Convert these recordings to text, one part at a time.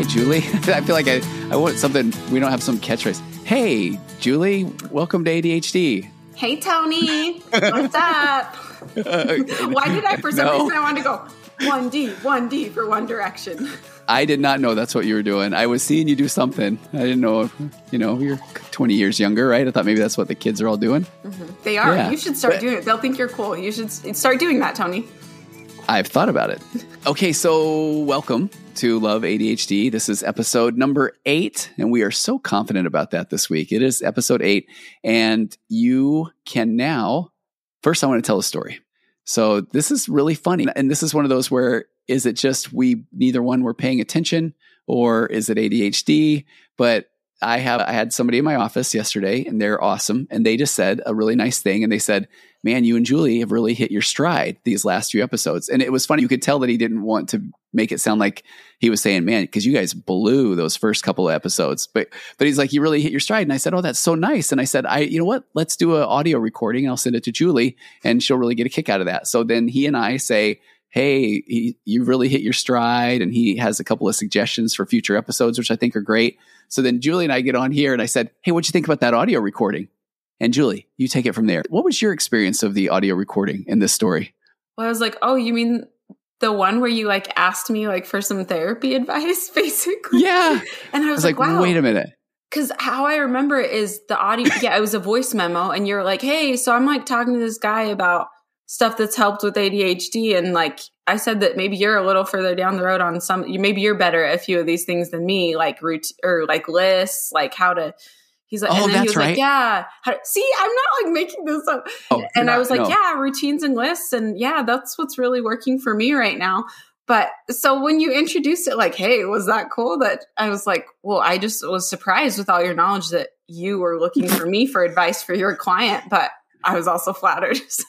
Hey, Julie. I feel like I, I want something. We don't have some catchphrase. Hey, Julie, welcome to ADHD. Hey, Tony. What's up? Why did I, for some No. reason, I wanted to go 1D, 1D for One Direction. I did not know that's what you were doing. I was seeing you do something. I didn't know, if, you know, you're 20 years younger, right? I thought maybe that's what the kids are all doing. Mm-hmm. They are. Yeah. You should start But- doing it. They'll think you're cool. You should start doing that, Tony. I've thought about it. Okay, so welcome to Love ADHD. This is episode number eight, and we are so confident about that this week. It is episode eight, and you can now. First, I want to tell a story. So, this is really funny. And this is one of those where is it just we neither one were paying attention or is it ADHD? But I have I had somebody in my office yesterday and they're awesome and they just said a really nice thing and they said, "Man, you and Julie have really hit your stride these last few episodes." And it was funny you could tell that he didn't want to make it sound like he was saying, "Man, cuz you guys blew those first couple of episodes." But but he's like, "You really hit your stride." And I said, "Oh, that's so nice." And I said, "I you know what? Let's do an audio recording I'll send it to Julie and she'll really get a kick out of that." So then he and I say, hey, he, you really hit your stride. And he has a couple of suggestions for future episodes, which I think are great. So then Julie and I get on here and I said, hey, what'd you think about that audio recording? And Julie, you take it from there. What was your experience of the audio recording in this story? Well, I was like, oh, you mean the one where you like asked me like for some therapy advice, basically? Yeah. And I I was, was like, like, wow. wait a minute. Because how I remember it is the audio. Yeah, it was a voice memo, and you're like, "Hey, so I'm like talking to this guy about stuff that's helped with ADHD, and like I said that maybe you're a little further down the road on some. You maybe you're better at a few of these things than me, like root or like lists, like how to." He's like, Oh, and then he was right. like, "Yeah, how see, I'm not like making this up." Oh, and I was like, no. "Yeah, routines and lists, and yeah, that's what's really working for me right now." But so when you introduced it, like, hey, was that cool? That I was like, well, I just was surprised with all your knowledge that you were looking for me for advice for your client, but I was also flattered. So,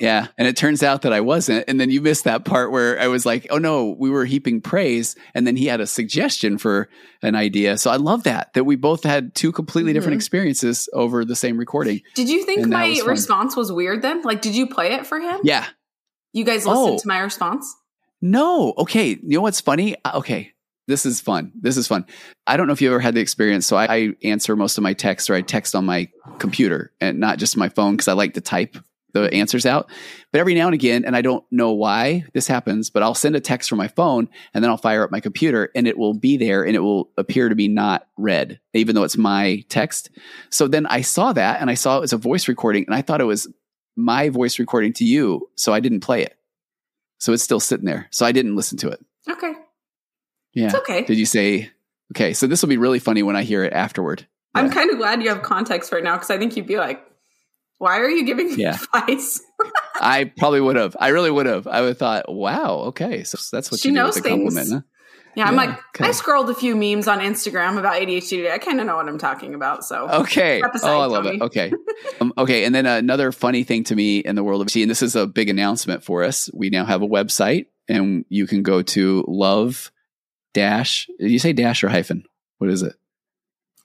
Yeah. And it turns out that I wasn't. And then you missed that part where I was like, oh no, we were heaping praise. And then he had a suggestion for an idea. So I love that, that we both had two completely different Mhm. experiences over the same recording. did you think And my was response was weird then? Like, did you play it for him? Yeah. You guys listened Oh. to my response? No. Okay. You know what's funny? Uh, Okay. This is fun. This is fun. I don't know if you ever had the experience. So I, I answer most of my texts or I text on my computer and not just my phone because I like to type the answers out. But every now and again, and I don't know why this happens, but I'll send a text from my phone and then I'll fire up my computer and it will be there and it will appear to be not read, even though it's my text. So then I saw that and I saw it was a voice recording and I thought it was my voice recording to you. So I didn't play it. So it's still sitting there. So I didn't listen to it. Okay. Yeah. It's okay. Did you say, okay, so this will be really funny when I hear it afterward. I'm kind of glad you have context right now because I think you'd be like, why are you giving me Yeah. advice? I probably would have. I really would have. I would have thought, wow, okay. So that's what She you do knows with the compliment. Huh? Yeah, I'm like, okay. I scrolled a few memes on Instagram about ADHD today. I kind of know what I'm talking about. So, Okay. Aside, oh, I love Tony. it. Okay. um, okay. And then another funny thing to me in the world of, see, and this is a big announcement for us. We now have a website and you can go to love dash, did you say dash or hyphen? What is it?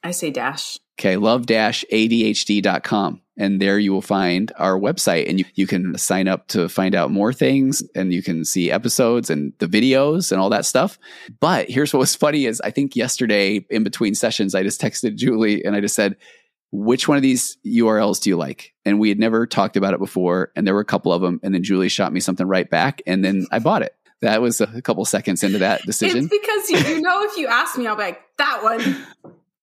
I say dash. Okay, love dash ADHD.com. And there you will find our website and you, you can sign up to find out more things and you can see episodes and the videos and all that stuff. But here's what was funny is I think yesterday in between sessions, I just texted Julie and I just said, which one of these URLs do you like? And we had never talked about it before. And there were a couple of them. And then Julie shot me something right back. And then I bought it. That was a couple seconds into that decision. It's because you, you know, if you ask me, I'll be like, that one.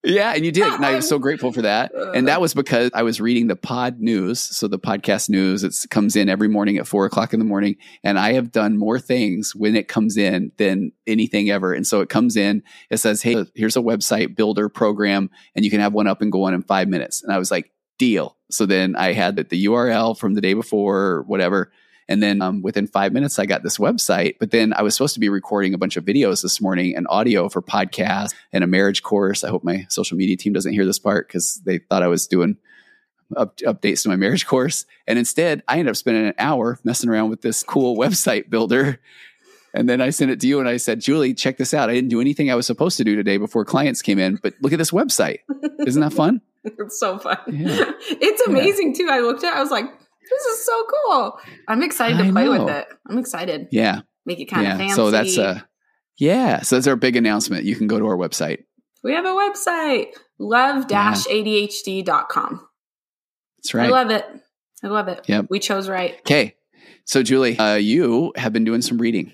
Yeah, and you did. And I was so grateful for that. Uh. And that was because I was reading the pod news. So the podcast news, it comes in every morning at four o'clock in the morning. And I have done more things when it comes in than anything ever. And so it comes in, it says, Hey, here's a website builder program, and you can have one up and going in five minutes. And I was like, deal. So then I had the, the URL from the day before or whatever. And then um, within five minutes, I got this website. But then I was supposed to be recording a bunch of videos this morning and audio for podcasts and a marriage course. I hope my social media team doesn't hear this part because they thought I was doing up, updates to my marriage course. And instead, I ended up spending an hour messing around with this cool website builder. And then I sent it to you and I said, Julie, check this out. I didn't do anything I was supposed to do today before clients came in, but look at this website. Isn't that fun? It's so fun. Yeah. It's amazing too. I looked at it, I was like, this is so cool. I'm excited to I play know. with it. I'm excited. Yeah. Make it kind yeah. of fancy. So that's a Yeah. So that's our big announcement. You can go to our website. We have a website, love-adhd.com. That's right. I love it. I love it. Yep. We chose right. Okay. So, Julie, uh, you have been doing some reading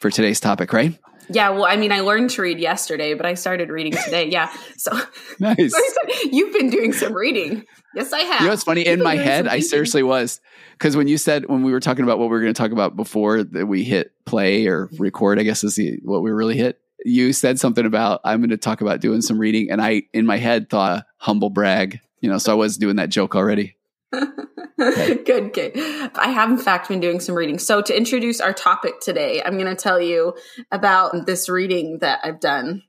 for today's topic, right? Yeah, well, I mean, I learned to read yesterday, but I started reading today. Yeah. So nice. You've been doing some reading. Yes, I have. You know what's funny? In my head, I seriously was. Because when you said, when we were talking about what we were going to talk about before that we hit play or record, I guess is the, what we really hit, you said something about, I'm going to talk about doing some reading. And I, in my head, thought, humble brag, you know, so I was doing that joke already. good, good. I have, in fact, been doing some reading. So, to introduce our topic today, I'm going to tell you about this reading that I've done.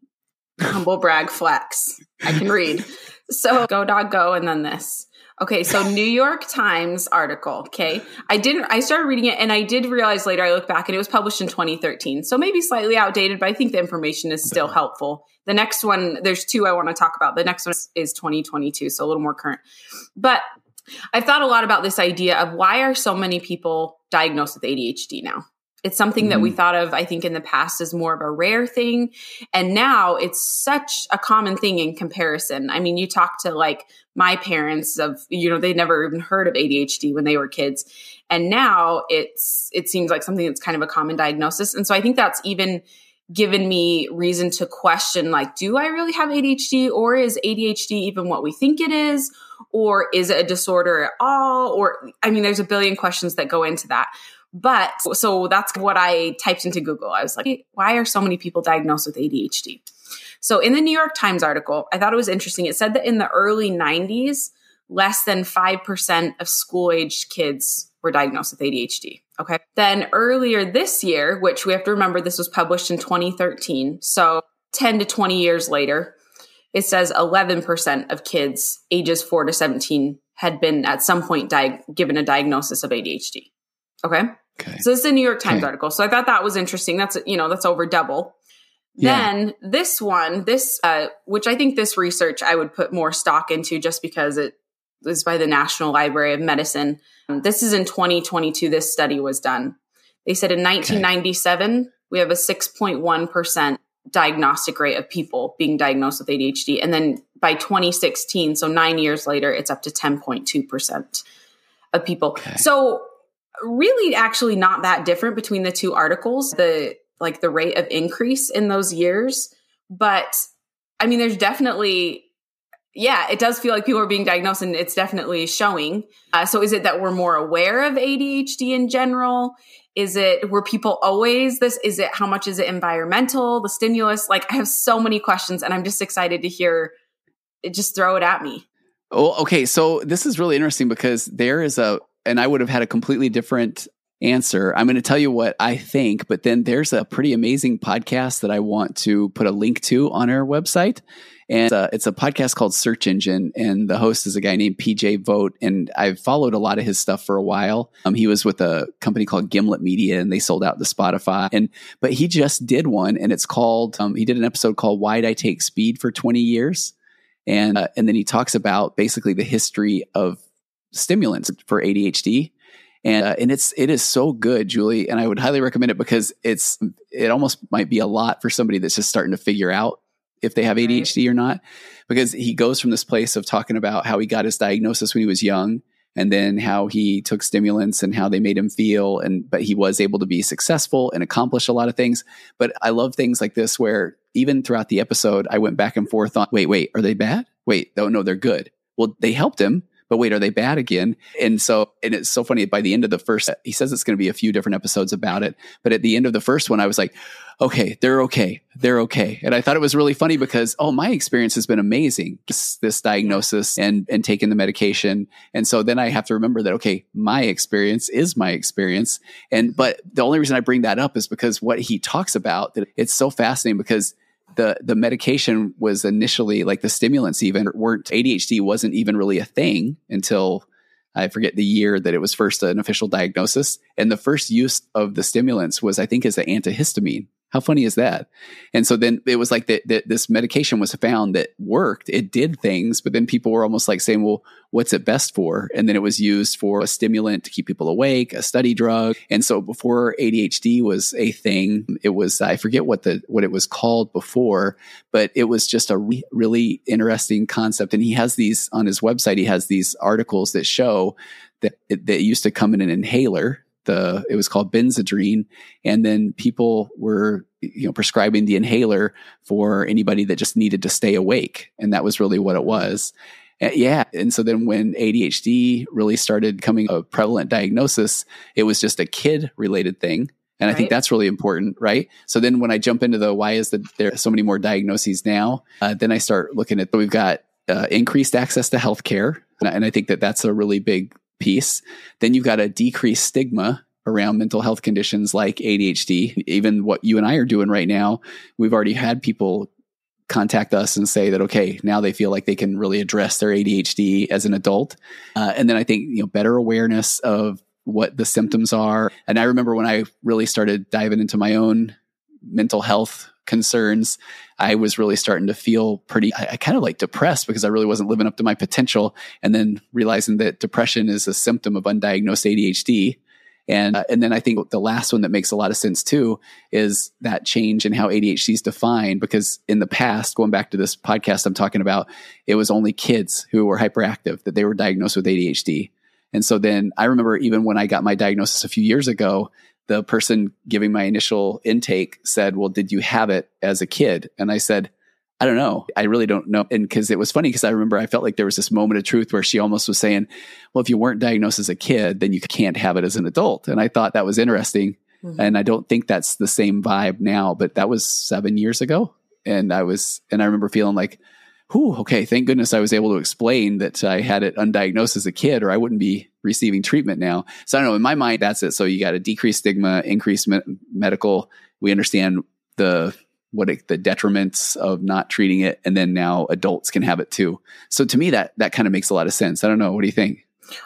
Humble brag flex. I can read. So, go, dog, go, and then this. Okay, so New York Times article. Okay, I didn't. I started reading it, and I did realize later. I look back, and it was published in 2013, so maybe slightly outdated, but I think the information is still helpful. The next one, there's two I want to talk about. The next one is 2022, so a little more current. But I've thought a lot about this idea of why are so many people diagnosed with ADHD now? It's something mm-hmm. that we mm-hmm. thought of, I think, in the past as more of a rare thing. And now it's such a common thing in comparison. I mean, you talk to like my parents of, you know, they'd never even heard of ADHD when they were kids. And now it's, it seems like something that's kind of a common diagnosis. And so I think that's even given me reason to question like, do I really have ADHD or is ADHD even what we think it is? Or is it a disorder at all? Or, I mean, there's a billion questions that go into that. But so that's what I typed into Google. I was like, why are so many people diagnosed with ADHD? So in the New York Times article, I thought it was interesting. It said that in the early 90s, less than 5% of school aged kids were diagnosed with ADHD. Okay. Then earlier this year, which we have to remember this was published in 2013. So 10 to 20 years later, it says 11% of kids ages 4 to 17 had been at some point di- given a diagnosis of ADHD. Okay? okay. So this is a New York Times okay. article. So I thought that was interesting. That's you know, that's over double. Yeah. Then this one, this uh, which I think this research I would put more stock into just because it is by the National Library of Medicine. Um, this is in 2022 this study was done. They said in 1997 okay. we have a 6.1% diagnostic rate of people being diagnosed with ADHD. And then by 2016, so nine years later, it's up to 10.2% of people. Okay. So really actually not that different between the two articles, the like the rate of increase in those years. But I mean, there's definitely yeah, it does feel like people are being diagnosed and it's definitely showing. Uh, so is it that we're more aware of ADHD in general? Is it, were people always this? Is it, how much is it environmental, the stimulus? Like, I have so many questions and I'm just excited to hear it, just throw it at me. Oh, okay. So this is really interesting because there is a, and I would have had a completely different answer. I'm going to tell you what I think, but then there's a pretty amazing podcast that I want to put a link to on our website. And uh, it's a podcast called Search Engine, and the host is a guy named PJ Vogt. And I've followed a lot of his stuff for a while. Um, he was with a company called Gimlet Media, and they sold out to Spotify. And but he just did one, and it's called. Um, he did an episode called "Why'd I Take Speed for 20 Years," and uh, and then he talks about basically the history of stimulants for ADHD and uh, and it's it is so good, Julie, and I would highly recommend it because it's it almost might be a lot for somebody that's just starting to figure out if they have ADHD right. or not, because he goes from this place of talking about how he got his diagnosis when he was young, and then how he took stimulants and how they made him feel, and but he was able to be successful and accomplish a lot of things. But I love things like this where even throughout the episode, I went back and forth on, wait, wait, are they bad? Wait, oh no, they're good. Well, they helped him but wait, are they bad again? And so, and it's so funny. By the end of the first, he says it's going to be a few different episodes about it. But at the end of the first one, I was like, okay, they're okay. They're okay. And I thought it was really funny because, oh, my experience has been amazing. This, this diagnosis and, and taking the medication. And so then I have to remember that, okay, my experience is my experience. And, but the only reason I bring that up is because what he talks about that it's so fascinating because the the medication was initially like the stimulants even weren't ADHD wasn't even really a thing until I forget the year that it was first an official diagnosis. And the first use of the stimulants was I think as an antihistamine. How funny is that? And so then it was like that, that this medication was found that worked. It did things, but then people were almost like saying, well, what's it best for? And then it was used for a stimulant to keep people awake, a study drug. And so before ADHD was a thing, it was, I forget what the, what it was called before, but it was just a re- really interesting concept. And he has these on his website, he has these articles that show that it, that used to come in an inhaler the it was called benzedrine. And then people were you know prescribing the inhaler for anybody that just needed to stay awake. And that was really what it was. Uh, yeah. And so then when adhd really started becoming a prevalent diagnosis it was just a kid related thing. And right. I think that's really important, right? So then when I jump into the why is that there so many more diagnoses now, uh, then I start looking at we've got uh, increased access to healthcare, and I think that that's a really big piece. Then you've got a decreased stigma around mental health conditions like ADHD. Even what you and I are doing right now, we've already had people contact us and say that okay now they feel like they can really address their adhd as an adult uh, and then i think you know better awareness of what the symptoms are and i remember when i really started diving into my own mental health concerns I was really starting to feel pretty, I, I kind of like depressed because I really wasn't living up to my potential. And then realizing that depression is a symptom of undiagnosed ADHD. And, uh, and then I think the last one that makes a lot of sense too is that change in how ADHD is defined. Because in the past, going back to this podcast I'm talking about, it was only kids who were hyperactive that they were diagnosed with ADHD. And so then I remember even when I got my diagnosis a few years ago, the person giving my initial intake said, Well, did you have it as a kid? And I said, I don't know. I really don't know. And because it was funny, because I remember I felt like there was this moment of truth where she almost was saying, Well, if you weren't diagnosed as a kid, then you can't have it as an adult. And I thought that was interesting. Mm-hmm. And I don't think that's the same vibe now, but that was seven years ago. And I was, and I remember feeling like, whew, okay, thank goodness I was able to explain that I had it undiagnosed as a kid, or I wouldn't be receiving treatment now. So I don't know. In my mind, that's it. So you got to decrease stigma, increase me- medical. We understand the what it, the detriments of not treating it, and then now adults can have it too. So to me, that that kind of makes a lot of sense. I don't know. What do you think?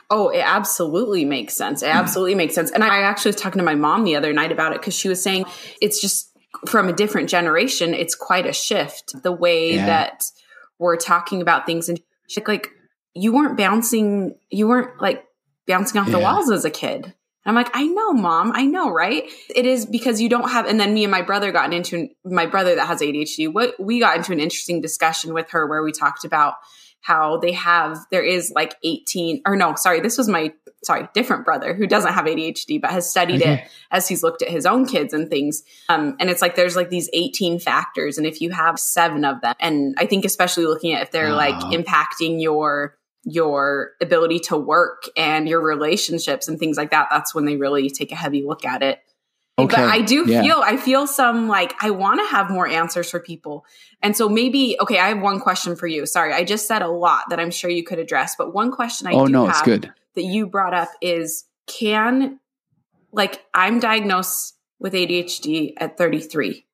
Oh, it absolutely makes sense. It absolutely makes sense. And I actually was talking to my mom the other night about it because she was saying it's just from a different generation. It's quite a shift the way yeah. that we're talking about things and like you weren't bouncing you weren't like bouncing off yeah. the walls as a kid I'm like, I know, mom, I know, right? It is because you don't have. And then me and my brother got into my brother that has ADHD. What we got into an interesting discussion with her where we talked about how they have there is like 18 or no sorry this was my sorry different brother who doesn't have adhd but has studied okay. it as he's looked at his own kids and things um, and it's like there's like these 18 factors and if you have seven of them and i think especially looking at if they're like impacting your your ability to work and your relationships and things like that that's when they really take a heavy look at it Okay. But I do yeah. feel I feel some like I want to have more answers for people. And so maybe okay, I have one question for you. Sorry, I just said a lot that I'm sure you could address, but one question I oh, do no, have it's good. that you brought up is can like I'm diagnosed with ADHD at 33.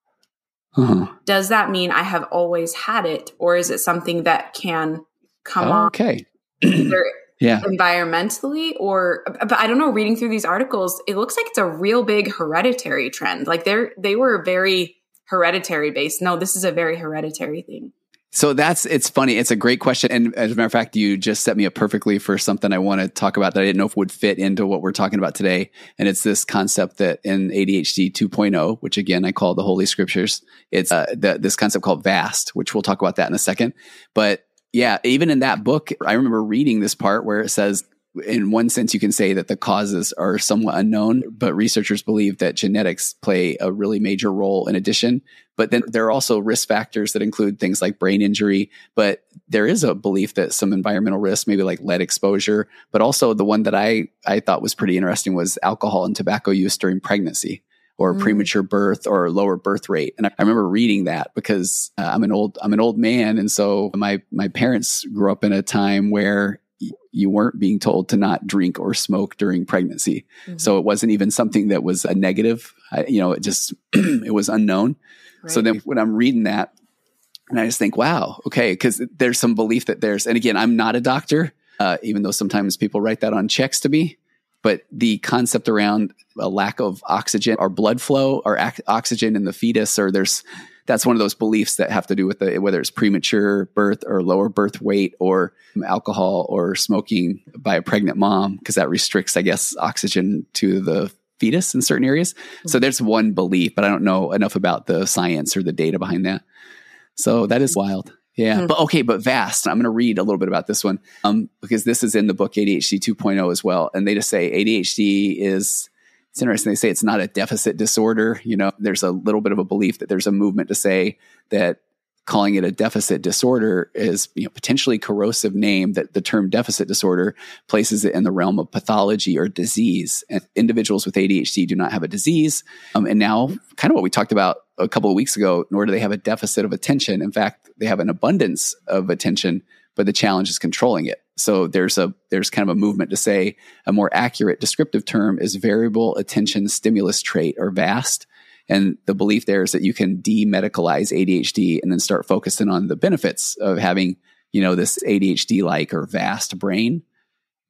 Uh-huh. Does that mean I have always had it or is it something that can come Okay. yeah. environmentally or but I don't know reading through these articles it looks like it's a real big hereditary trend. Like they're they were very hereditary based. No this is a very hereditary thing. So that's it's funny. It's a great question. And as a matter of fact you just set me up perfectly for something I want to talk about that I didn't know if would fit into what we're talking about today. And it's this concept that in ADHD 2.0 which again I call the holy scriptures it's uh, the, this concept called VAST which we'll talk about that in a second. But yeah, even in that book, I remember reading this part where it says, in one sense, you can say that the causes are somewhat unknown, but researchers believe that genetics play a really major role in addition. But then there are also risk factors that include things like brain injury. But there is a belief that some environmental risks, maybe like lead exposure, but also the one that I, I thought was pretty interesting was alcohol and tobacco use during pregnancy or mm. premature birth or lower birth rate. And I, I remember reading that because uh, I'm an old I'm an old man, and so my my parents grew up in a time where y- you weren't being told to not drink or smoke during pregnancy. Mm-hmm. So it wasn't even something that was a negative. I, you know, it just it was unknown. Right. So then when I'm reading that, and I just think, wow, okay, because there's some belief that there's, and again, I'm not a doctor, uh, even though sometimes people write that on checks to me but the concept around a lack of oxygen or blood flow or ac- oxygen in the fetus, or there's that's one of those beliefs that have to do with the, whether it's premature birth or lower birth weight or alcohol or smoking by a pregnant mom, because that restricts, I guess, oxygen to the fetus in certain areas. Mm-hmm. So there's one belief, but I don't know enough about the science or the data behind that. So that is wild. Yeah. Mm-hmm. But okay, but vast. I'm going to read a little bit about this one um, because this is in the book ADHD 2.0 as well. And they just say ADHD is it's interesting. They say it's not a deficit disorder. You know, there's a little bit of a belief that there's a movement to say that calling it a deficit disorder is you know, potentially corrosive name that the term deficit disorder places it in the realm of pathology or disease. And individuals with ADHD do not have a disease. Um, and now, kind of what we talked about a couple of weeks ago, nor do they have a deficit of attention. In fact, they have an abundance of attention, but the challenge is controlling it. So there's a there's kind of a movement to say a more accurate descriptive term is variable attention stimulus trait or VAST. And the belief there is that you can demedicalize ADHD and then start focusing on the benefits of having, you know, this ADHD like or vast brain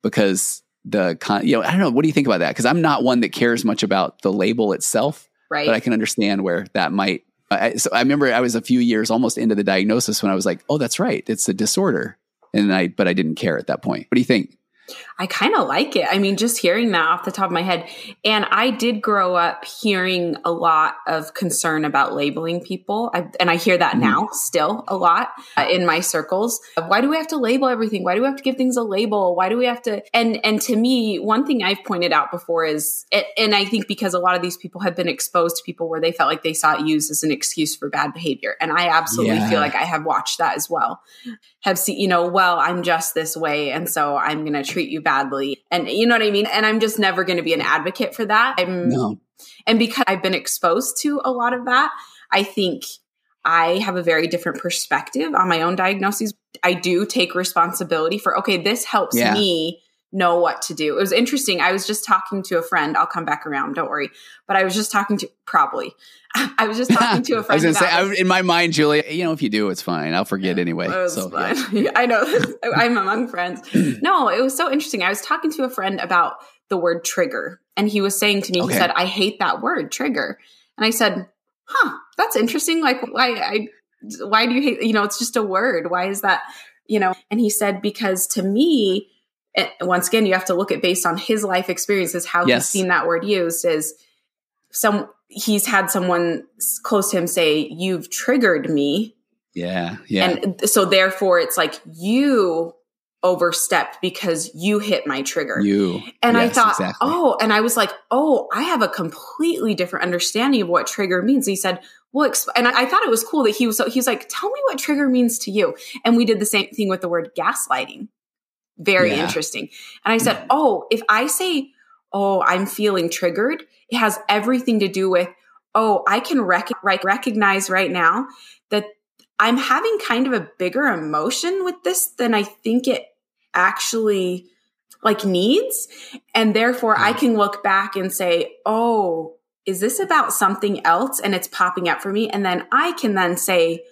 because the con, you know, I don't know. What do you think about that? Because I'm not one that cares much about the label itself, right? But I can understand where that might. I, so I remember I was a few years almost into the diagnosis when I was like, oh, that's right, it's a disorder and I but I didn't care at that point. What do you think? I kind of like it. I mean, just hearing that off the top of my head. And I did grow up hearing a lot of concern about labeling people. I, and I hear that mm-hmm. now still a lot uh, in my circles. Why do we have to label everything? Why do we have to give things a label? Why do we have to? And, and to me, one thing I've pointed out before is, and I think because a lot of these people have been exposed to people where they felt like they saw it used as an excuse for bad behavior. And I absolutely yeah. feel like I have watched that as well. Have seen, you know, well, I'm just this way. And so I'm going to treat you badly. And you know what I mean? And I'm just never going to be an advocate for that. I'm, no. And because I've been exposed to a lot of that, I think I have a very different perspective on my own diagnoses. I do take responsibility for, okay, this helps yeah. me know what to do. It was interesting. I was just talking to a friend. I'll come back around. Don't worry. But I was just talking to probably. I was just talking to a friend. I was going to say, I, in my mind, Julia, you know, if you do, it's fine. I'll forget anyway. so, yeah. I know. I'm among friends. No, it was so interesting. I was talking to a friend about the word trigger, and he was saying to me, okay. he said, "I hate that word, trigger." And I said, "Huh, that's interesting. Like, why? I, why do you hate? You know, it's just a word. Why is that? You know?" And he said, "Because to me." Once again, you have to look at based on his life experiences, how yes. he's seen that word used is some, he's had someone close to him say, you've triggered me. Yeah. Yeah. And so therefore it's like you overstepped because you hit my trigger. You. And yes, I thought, exactly. oh, and I was like, oh, I have a completely different understanding of what trigger means. He said, well, and I, I, thought it was cool that he was so, he was like, tell me what trigger means to you. And we did the same thing with the word gaslighting. Very yeah. interesting. And I said, Oh, if I say, Oh, I'm feeling triggered, it has everything to do with, Oh, I can rec- recognize right now that I'm having kind of a bigger emotion with this than I think it actually like needs. And therefore I mm. can look back and say, Oh, is this about something else? And it's popping up for me. And then I can then say,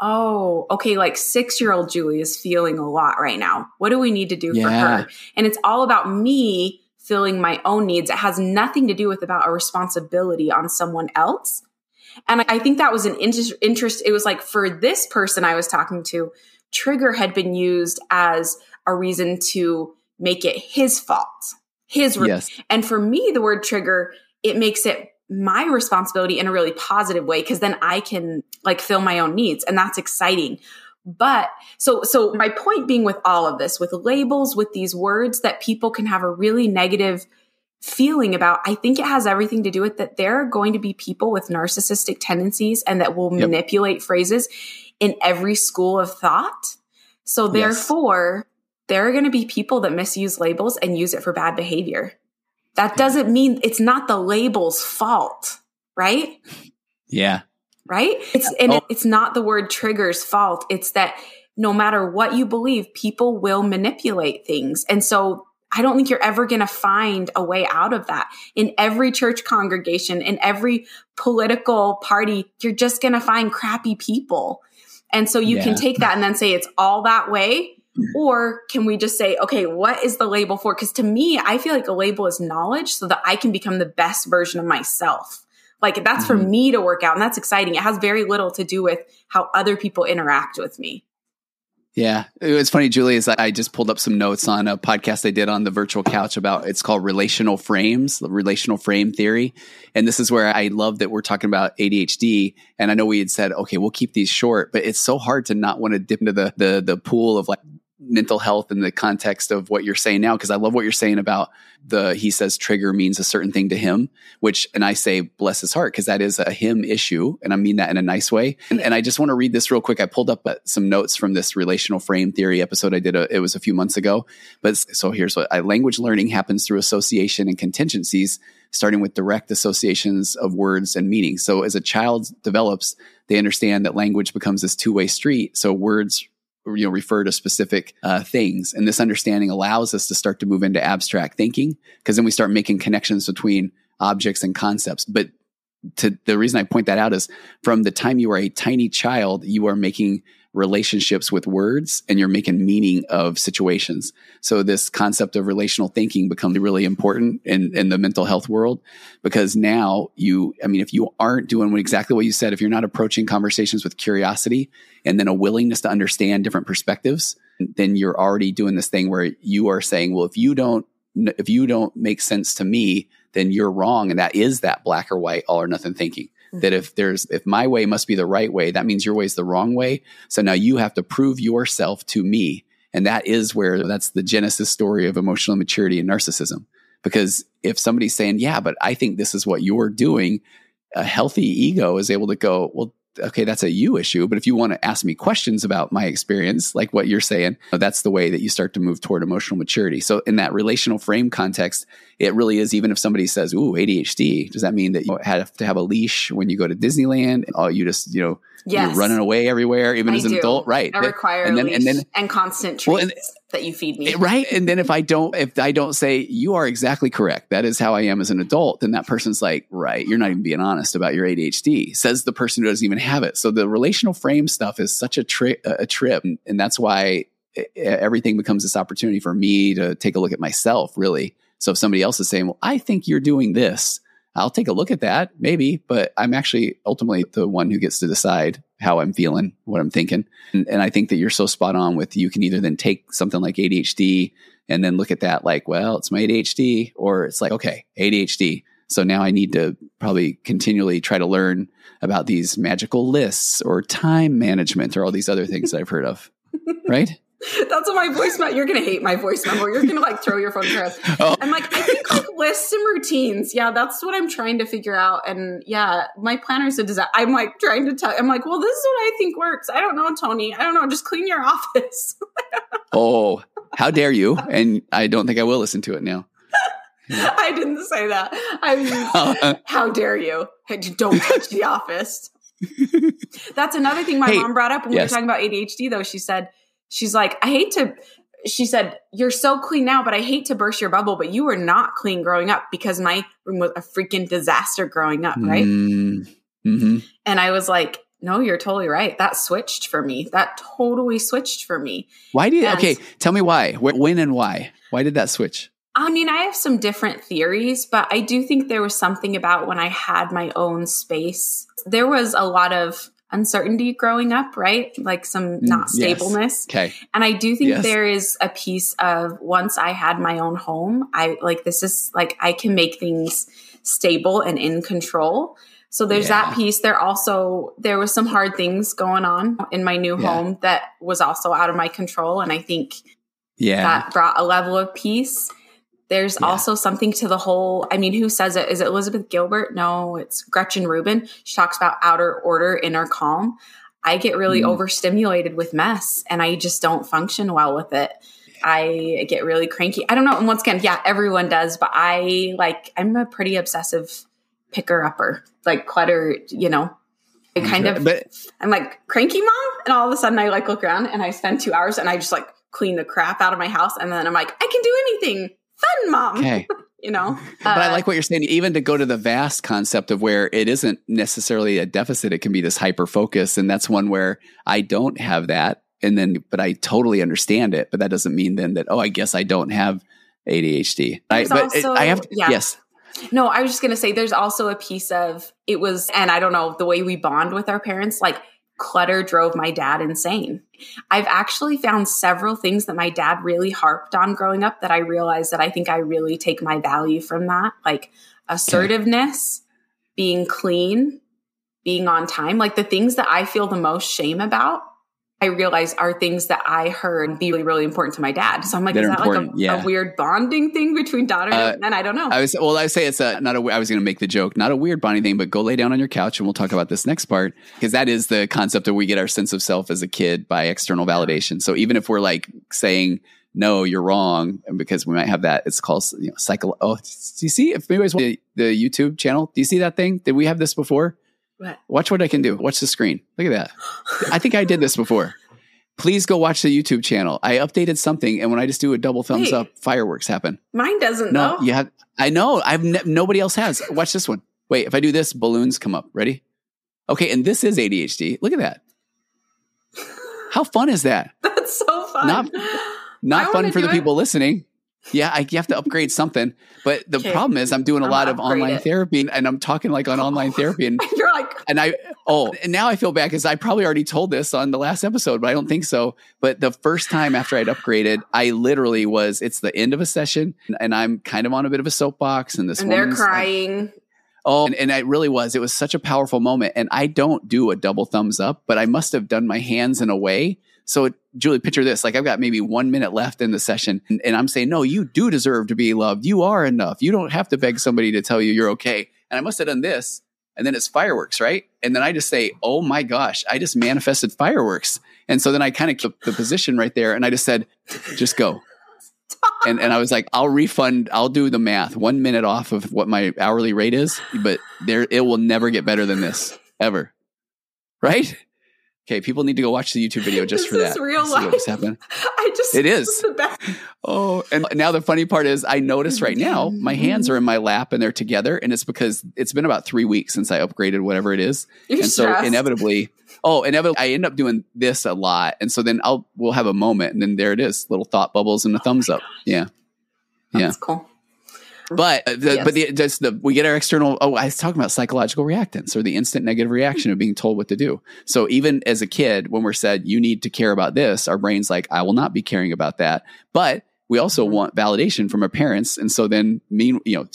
oh, okay, like six year old Julie is feeling a lot right now. What do we need to do yeah. for her? And it's all about me filling my own needs. It has nothing to do with about a responsibility on someone else. And I think that was an interest, interest. It was like for this person I was talking to, trigger had been used as a reason to make it his fault, his. Re- yes. And for me, the word trigger, it makes it my responsibility in a really positive way because then I can like fill my own needs and that's exciting. But so so my point being with all of this with labels with these words that people can have a really negative feeling about I think it has everything to do with that there are going to be people with narcissistic tendencies and that will yep. manipulate phrases in every school of thought. So therefore yes. there are going to be people that misuse labels and use it for bad behavior. That doesn't mean it's not the label's fault, right? Yeah. Right? It's and oh. it's not the word trigger's fault. It's that no matter what you believe, people will manipulate things. And so I don't think you're ever going to find a way out of that. In every church congregation, in every political party, you're just going to find crappy people. And so you yeah. can take that and then say it's all that way Or can we just say, okay, what is the label for? Because to me, I feel like a label is knowledge so that I can become the best version of myself. Like that's mm-hmm. for me to work out. And that's exciting. It has very little to do with how other people interact with me. Yeah, it's funny, Julie. Is that I just pulled up some notes on a podcast I did on the virtual couch about it's called relational frames, relational frame theory, and this is where I love that we're talking about ADHD. And I know we had said, okay, we'll keep these short, but it's so hard to not want to dip into the the the pool of like mental health in the context of what you're saying now because I love what you're saying about the he says trigger means a certain thing to him which and I say bless his heart because that is a him issue and I mean that in a nice way. And, and I just want to read this real quick. I pulled up uh, some notes from this relational frame theory episode I did a, it was a few months ago. But so here's what I, language learning happens through association and contingencies starting with direct associations of words and meaning. So as a child develops they understand that language becomes this two-way street. So words you know refer to specific uh, things. And this understanding allows us to start to move into abstract thinking because then we start making connections between objects and concepts. But to the reason i point that out is from the time you are a tiny child you are making relationships with words and you're making meaning of situations. So this concept of relational thinking becomes really important in, in the mental health world because now you, I mean, if you aren't doing exactly what you said, if you're not approaching conversations with curiosity and then a willingness to understand different perspectives, then you're already doing this thing where you are saying, well, if you don't, if you don't make sense to me, then you're wrong. And that is that black or white, all or nothing thinking that if there's if my way must be the right way that means your way is the wrong way. So now you have to prove yourself to me. And that is where that's the genesis story of emotional maturity and narcissism. Because if somebody's saying yeah but i think this is what you're doing a healthy ego is able to go well okay, that's a you issue. But if you want to ask me questions about my experience, like what you're saying, that's the way that you start to move toward emotional maturity. So in that relational frame context, it really is even if somebody says, ooh, ADHD, does that mean that you have to have a leash when you go to Disneyland? Oh, you just, you know, yes. you're running away everywhere, even I as an do. adult, right? I require and then, and then and constant treats well, and, that you feed me, right? And then if I don't, if I don't say you are exactly correct, that is how I am as an adult, then that person's like, right, you're not even being honest about your ADHD. Says the person who doesn't even have it. So the relational frame stuff is such a tri- a trip, and that's why everything becomes this opportunity for me to take a look at myself, really. So if somebody else is saying, well, I think you're doing this, I'll take a look at that, maybe, but I'm actually ultimately the one who gets to decide how I'm feeling, what I'm thinking. And, and, I think that you're so spot on with you can either then take something like ADHD and then look at that like, well, it's my ADHD, or it's like, okay, ADHD. So now I need to probably continually try to learn about these magical lists or time management or all these other things that I've heard of. Right? That's what my voice memo. You're gonna hate my voice memo. You're gonna like throw your phone across. Oh. I'm like, I think like lists and routines. Yeah, that's what I'm trying to figure out. And yeah, my planner's a disaster. I'm like trying to tell. I'm like, well, this is what I think works. I don't know, Tony. I don't know. Just clean your office. oh, how dare you? And I don't think I will listen to it now. I didn't say that. I mean, how dare you? Don't touch the office. That's another thing my hey, mom brought up when yes. we were talking about ADHD. Though she said she's like, I hate to, she said, You're so clean now, but I hate to burst your bubble, but you were not clean growing up because my room was a freaking disaster growing up, right? Mm-hmm. And I was like, no, you're totally right. That switched for me. That totally switched for me. Why did, and, okay, tell me why. When and why? Why did that switch? I mean, I have some different theories, but I do think there was something about when I had my own space. There was a lot of uncertainty growing up, right? Like some mm, not stableness. Yes. Okay. And I do think yes. there is a piece of once I had my own home, I like this is like I can make things stable and in control. So there's yeah. that piece. There also there was some hard things going on in my new yeah. home that was also out of my control and I think yeah. that brought a level of peace. There's yeah. also something to the whole. I mean, who says it? Is it Elizabeth Gilbert? No, it's Gretchen Rubin. She talks about outer order, inner calm. I get really mm. overstimulated with mess and I just don't function well with it. I get really cranky. I don't know. And once again, yeah, everyone does, but I like, I'm a pretty obsessive picker upper, like clutter, you know, I kind of, but, I'm like cranky mom. And all of a sudden I like look around and I spend two hours and I just like clean the crap out of my house. And then I'm like, I can do anything fun, mom. Okay. you know, but uh, I like what you're saying. Even to go to the vast concept of where it isn't necessarily a deficit, it can be this hyper focus, and that's one where I don't have that. and then but I totally understand it. But that doesn't mean then that oh, I guess I don't have ADHD. I, but also- I have to, yeah. yes, No, I was just going to say there's also a piece of it was, and I don't know, the way we bond with our parents, like clutter drove my dad insane. I've actually found several things that my dad really harped on growing up that I realized that I think I really take my value from that, like assertiveness, being clean, being on time, like the things that I feel the most shame about. I realize are things that I heard be really, really important to my dad. So I'm like, That is that like a, yeah. a weird bonding thing between daughter Uh, and? I don't know. I was well. I say it's a not a. I was going to make the joke, not a weird bonding thing, but go lay down on your couch, and we'll talk about this next part because that is the concept of we get our sense of self as a kid by external validation. So even if we're like saying no, you're wrong, and because we might have that, it's called you know cycle. Oh, do you see? If anybody's watching the, the YouTube channel, do you see that thing? Did we have this before? What? Watch what I can do. Watch the screen. Look at that. I think I did this before. Please go watch the YouTube channel. I updated something, and when I just do a double thumbs Wait. up, fireworks happen. Mine doesn't No, though. you have. I know. I've ne- nobody else has. Watch this one. Wait, if I do this, balloons come up. Ready? Okay, and this is ADHD. Look at that. How fun is that? That's so fun. Not- Not fun for the it. people listening. Yeah, I, you have to upgrade something. But the Okay. problem is, I'm doing a I'm lot of online it. therapy, and I'm talking like on online therapy, and You're like, and I oh, and now I feel bad because I probably already told this on the last episode, but I don't think so. But the first time after I'd upgraded, I literally was. It's the end of a session, and I'm kind of on a bit of a soapbox, and this and they're woman's like, crying. Oh, and, and it really was. It was such a powerful moment. And I don't do a double thumbs up, but I must have done my hands in a way. So, Julie, picture this. Like I've got maybe one minute left in the session, and, and I'm saying, no, you do deserve to be loved. You are enough. You don't have to beg somebody to tell you you're okay. And I must have done this. And then it's fireworks, right? And then I just say, oh my gosh, I just manifested fireworks. And so then I kind of kept the position right there. And I just said, just go. And, and I was like, I'll refund, I'll do the math, one minute off of what my hourly rate is, but there, it will never get better than this ever. Right? Okay. People need to go watch the YouTube video just This for that. real life. just happened. I just It is. Oh, and now the funny part is I notice right now my hands are in my lap and they're together. And it's because it's been about three weeks since I upgraded whatever it is. You're and so inevitably, oh, inevitably, I end up doing this a lot. And so then I'll, we'll have a moment and then there it is, little thought bubbles and a oh thumbs up. Yeah. Yeah. That's cool. But uh, the, Yes. but the, just the we get our external. Oh, I was talking about psychological reactance or the instant negative reaction of being told what to do. So even as a kid, when we're said you need to care about this, our brain's like, I will not be caring about that. But we also Mhm. want validation from our parents, and so then mean you know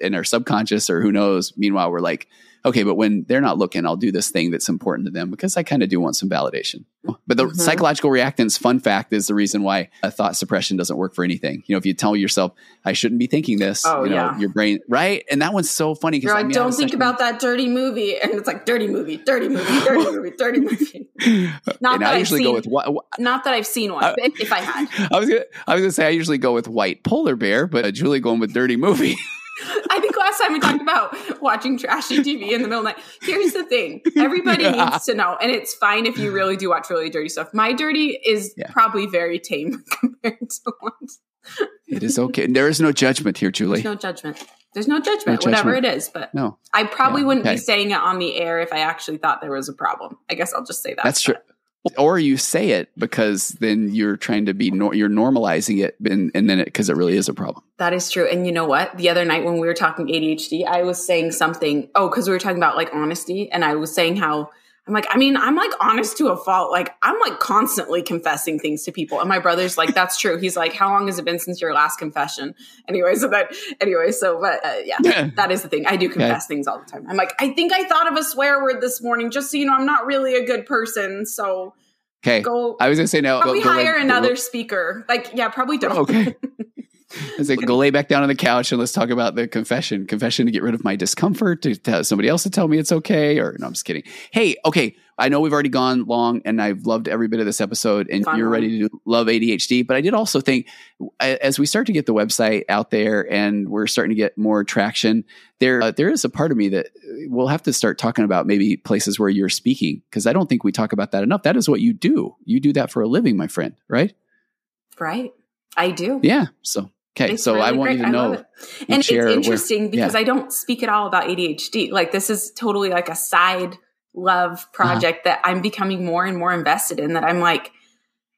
in our subconscious or who knows. Meanwhile, we're like, okay, but when they're not looking, I'll do this thing that's important to them because I kind of do want some validation. But the Mhm. psychological reactance, fun fact, is the reason why a thought suppression doesn't work for anything. You know, if you tell yourself, I shouldn't be thinking this, Oh, you know, yeah. your brain, right? And that one's so funny because like, don't think about that dirty movie, and it's like dirty movie, dirty movie, dirty movie, dirty movie. Not and that I usually go with what Not that I've seen one, but if I had, I was gonna, I was gonna say I usually go with white polar bear, but uh, Julie going with dirty movie. I think last time we talked about watching trashy TV in the middle of the night. Here's the thing: everybody Yeah. needs to know, and it's fine if you really do watch really dirty stuff. My dirty is Yeah. probably very tame compared to one's. it is okay. There is no judgment here, Julie. There's no judgment. There's no judgment, No whatever it is. But No, I probably Yeah, wouldn't okay. be saying it on the air if I actually thought there was a problem. I guess I'll just say that. that's true. Or you say it because then you're trying to be you're normalizing it, and, and then it because it really is a problem. That is true. And you know what? The other night when we were talking ADHD, I was saying something. Oh, because we were talking about like honesty. And I was saying how I'm like, I mean, I'm like honest to a fault. Like, I'm like constantly confessing things to people. And my brother's like, that's true. He's like, how long has it been since your last confession? Anyway, so that, anyway, so, but uh, yeah, that is the thing. I do confess things all the time. I'm like, I think I thought of a swear word this morning, just so you know, I'm not really a good person. So Okay, go, I was gonna say no. probably go- go lay- hire go- another speaker. Like, yeah, probably don't. Okay. It's like go lay back down on the couch and let's talk about the confession. Confession to get rid of my discomfort, to tell somebody else to tell me it's okay. Or no, I'm just kidding. Hey, okay. I know we've already gone long and I've loved every bit of this episode and Fun you're one. ready to love ADHD. But I did also think as we start to get the website out there and we're starting to get more traction, there uh, there is a part of me that we'll have to start talking about maybe places where you're speaking because I don't think we talk about that enough. That is what you do. You do that for a living, my friend, right? Right. I do. Yeah. So okay. It's so I really want great. you to know. it. And it's share where- interesting because yeah. I don't speak at all about ADHD. Like this is totally like a side love Uh-huh. project that I'm becoming more and more invested in. That I'm like,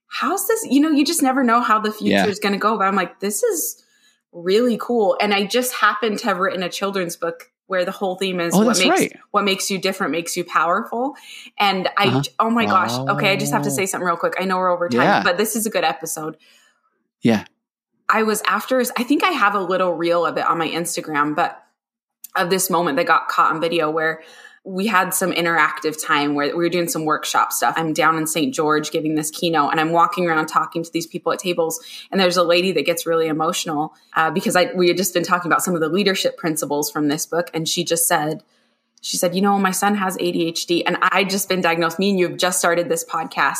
how's this? You know, you just never know how the future Yeah. is going to go. But I'm like, this is really cool. And I just happened to have written a children's book where the whole theme is Oh, what makes right. what makes you different makes you powerful. And I, Uh-huh. oh my gosh, okay, I just have to Oh. say something real quick. I know we're over time, Yeah. but this is a good episode. Yeah. I was after, I think I have a little reel of it on my Instagram, but of this moment that got caught on video where we had some interactive time where we were doing some workshop stuff. I'm down in St. George giving this keynote and I'm walking around talking to these people at tables. And there's a lady that gets really emotional uh, because I, we had just been talking about some of the leadership principles from this book. And she just said, she said, you know, my son has ADHD and I just been diagnosed. Me and you have just started this podcast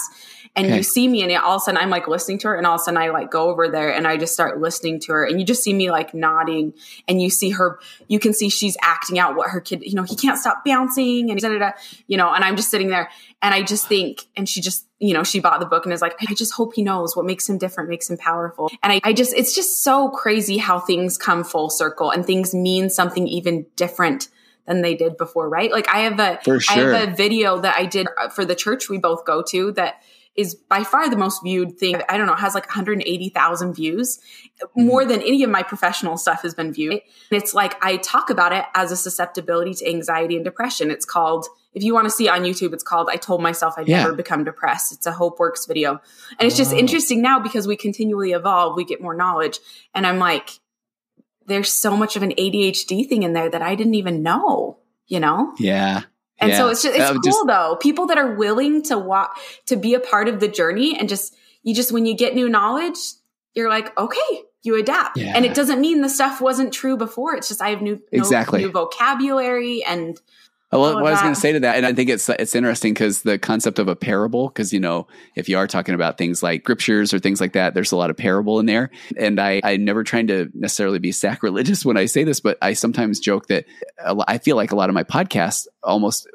and Okay. you see me and all of a sudden I'm like listening to her and all of a sudden I like go over there and I just start listening to her and you just see me like nodding and you see her, you can see she's acting out what her kid, you know, he can't stop bouncing and da, da, da, you know, and I'm just sitting there and I just think, and she just, you know, she bought the book and is like, I just hope he knows what makes him different, makes him powerful. And I, I just, it's just so crazy how things come full circle and things mean something even different than they did before, right? Like I have a, sure. I have a video that I did uh, for the church we both go to that is by far the most viewed thing. I don't know, has like 180,000 views. More than any of my professional stuff has been viewed. And it's like I talk about it as a susceptibility to anxiety and depression. It's called, if you want to see on YouTube, it's called I Told Myself I'd Yeah. Never Become Depressed. It's a Hope Works video. And it's just Wow. interesting now because we continually evolve, we get more knowledge. And I'm like, there's so much of an ADHD thing in there that I didn't even know, you know? Yeah. And so it's just it's cool just- though. People that are willing to walk to be a part of the journey and just you just when you get new knowledge, you're like, okay, you adapt. Yeah. And it doesn't mean the stuff wasn't true before. It's just I have new Exactly. new vocabulary and Well, all oh, what I was going to say to that, and I think it's it's interesting because the concept of a parable, because you know, if you are talking about things like scriptures or things like that, there's a lot of parable in there. And I I'm never trying to necessarily be sacrilegious when I say this, but I sometimes joke that I feel like a lot of my podcasts almost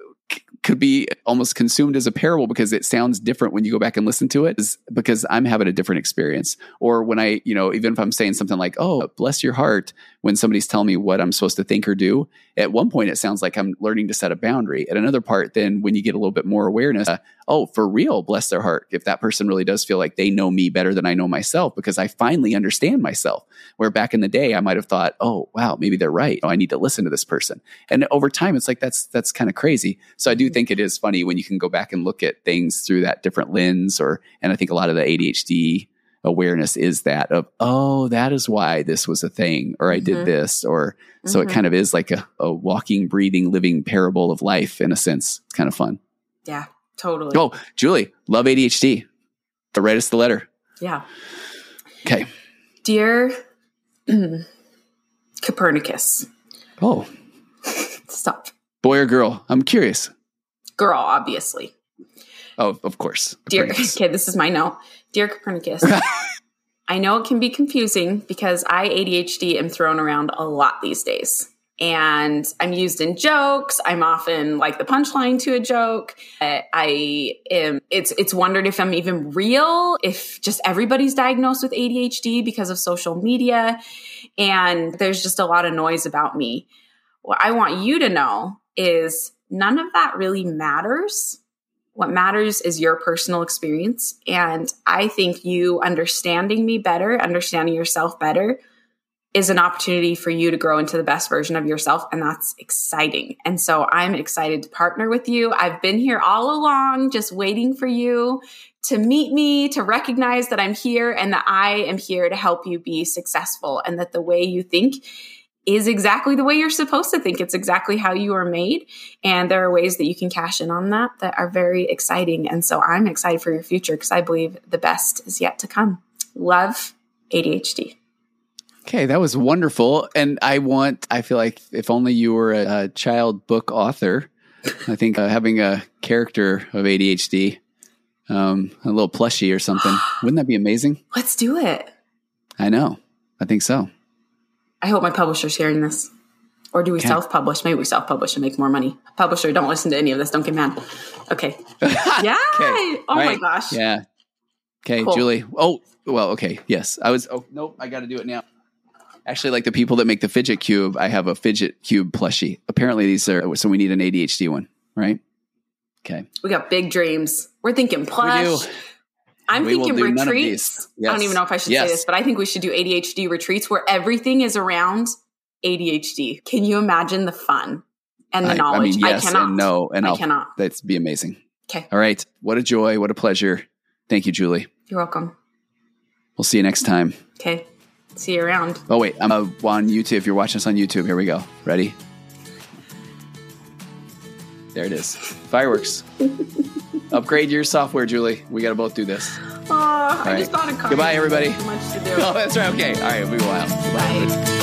could be almost consumed as a parable because it sounds different when you go back and listen to it because I'm having a different experience. Or when I, you know, even if I'm saying something like, oh, bless your heart, when somebody's telling me what I'm supposed to think or do, at one point it sounds like I'm learning to set a boundary. At another part, then when you get a little bit more awareness, uh, oh, for real, bless their heart. If that person really does feel like they know me better than I know myself because I finally understand myself. Where back in the day, I might have thought, oh, wow, maybe they're right. Oh, I need to listen to this person. And over time, it's like that's that's kind of crazy. So I do think it is funny when you can go back and look at things through that different lens. Or and I think a lot of the ADHD awareness is that of oh, that is why this was a thing, or I did this, or so it Mhm. kind of is like a, a walking, breathing, living parable of life in a sense. It's kind of fun. yeah, totally. Oh, Julie, love ADHD. the write us the letter. Yeah. Okay. Dear Copernicus. Oh, Stop. boy or girl? I'm curious. Girl, obviously. Oh, of course. Dear, okay, this is my note. Dear Copernicus, I know it can be confusing because I, ADHD, am thrown around a lot these days. And I'm used in jokes. I'm often like the punchline to a joke. Uh, I am, it's, it's wondered if I'm even real, if just everybody's diagnosed with ADHD because of social media. And there's just a lot of noise about me. What I want you to know is none of that really matters. What matters is your personal experience. And I think you understanding me better, understanding yourself better, is an opportunity for you to grow into the best version of yourself. And that's exciting. And so I'm excited to partner with you. I've been here all along, just waiting for you to meet me, to recognize that I'm here and that I am here to help you be successful and that the way you think is exactly the way you're supposed to think. It's exactly how you are made. And there are ways that you can cash in on that that are very exciting. And so I'm excited for your future because I believe the best is yet to come. Love ADHD. Okay, that was wonderful. And I want, I feel like if only you were a, a child book author, I think uh, having a character of ADHD, um, a little plushie or something, wouldn't that be amazing? Let's do it. I know. I think so. I hope my publisher's hearing this. Or do we Okay. self publish? Maybe we self publish and make more money. Publisher, don't listen to any of this. Don't get mad. Okay. Yeah. Okay. Oh All my gosh. Yeah. Okay, Cool. Julie. Oh, well, okay. Yes. I was, oh, nope. I got to do it now. Actually, like the people that make the fidget cube, I have a fidget cube plushie. Apparently, these are, so we need an ADHD one, right? Okay. We got big dreams. We're thinking plush. I'm We thinking retreats. these. I don't even know if I should Yes. say this, but I think we should do ADHD retreats where everything is around ADHD. Can you imagine the fun and the I, I mean, yes cannot. and no, and I I'll, cannot. That's be amazing. Okay. All right. What a joy. What a pleasure. Thank you, Julie. You're welcome. We'll see you next time. Okay. See you around. Oh wait, I'm uh, on YouTube. If you're watching us on YouTube, here we go. Ready? There it is. Fireworks. Upgrade your software, Julie. We got to both do this. Oh, I right. just Goodbye, everybody. Much to do. Oh, that's right. Okay. All right. We will out. Goodbye. Bye.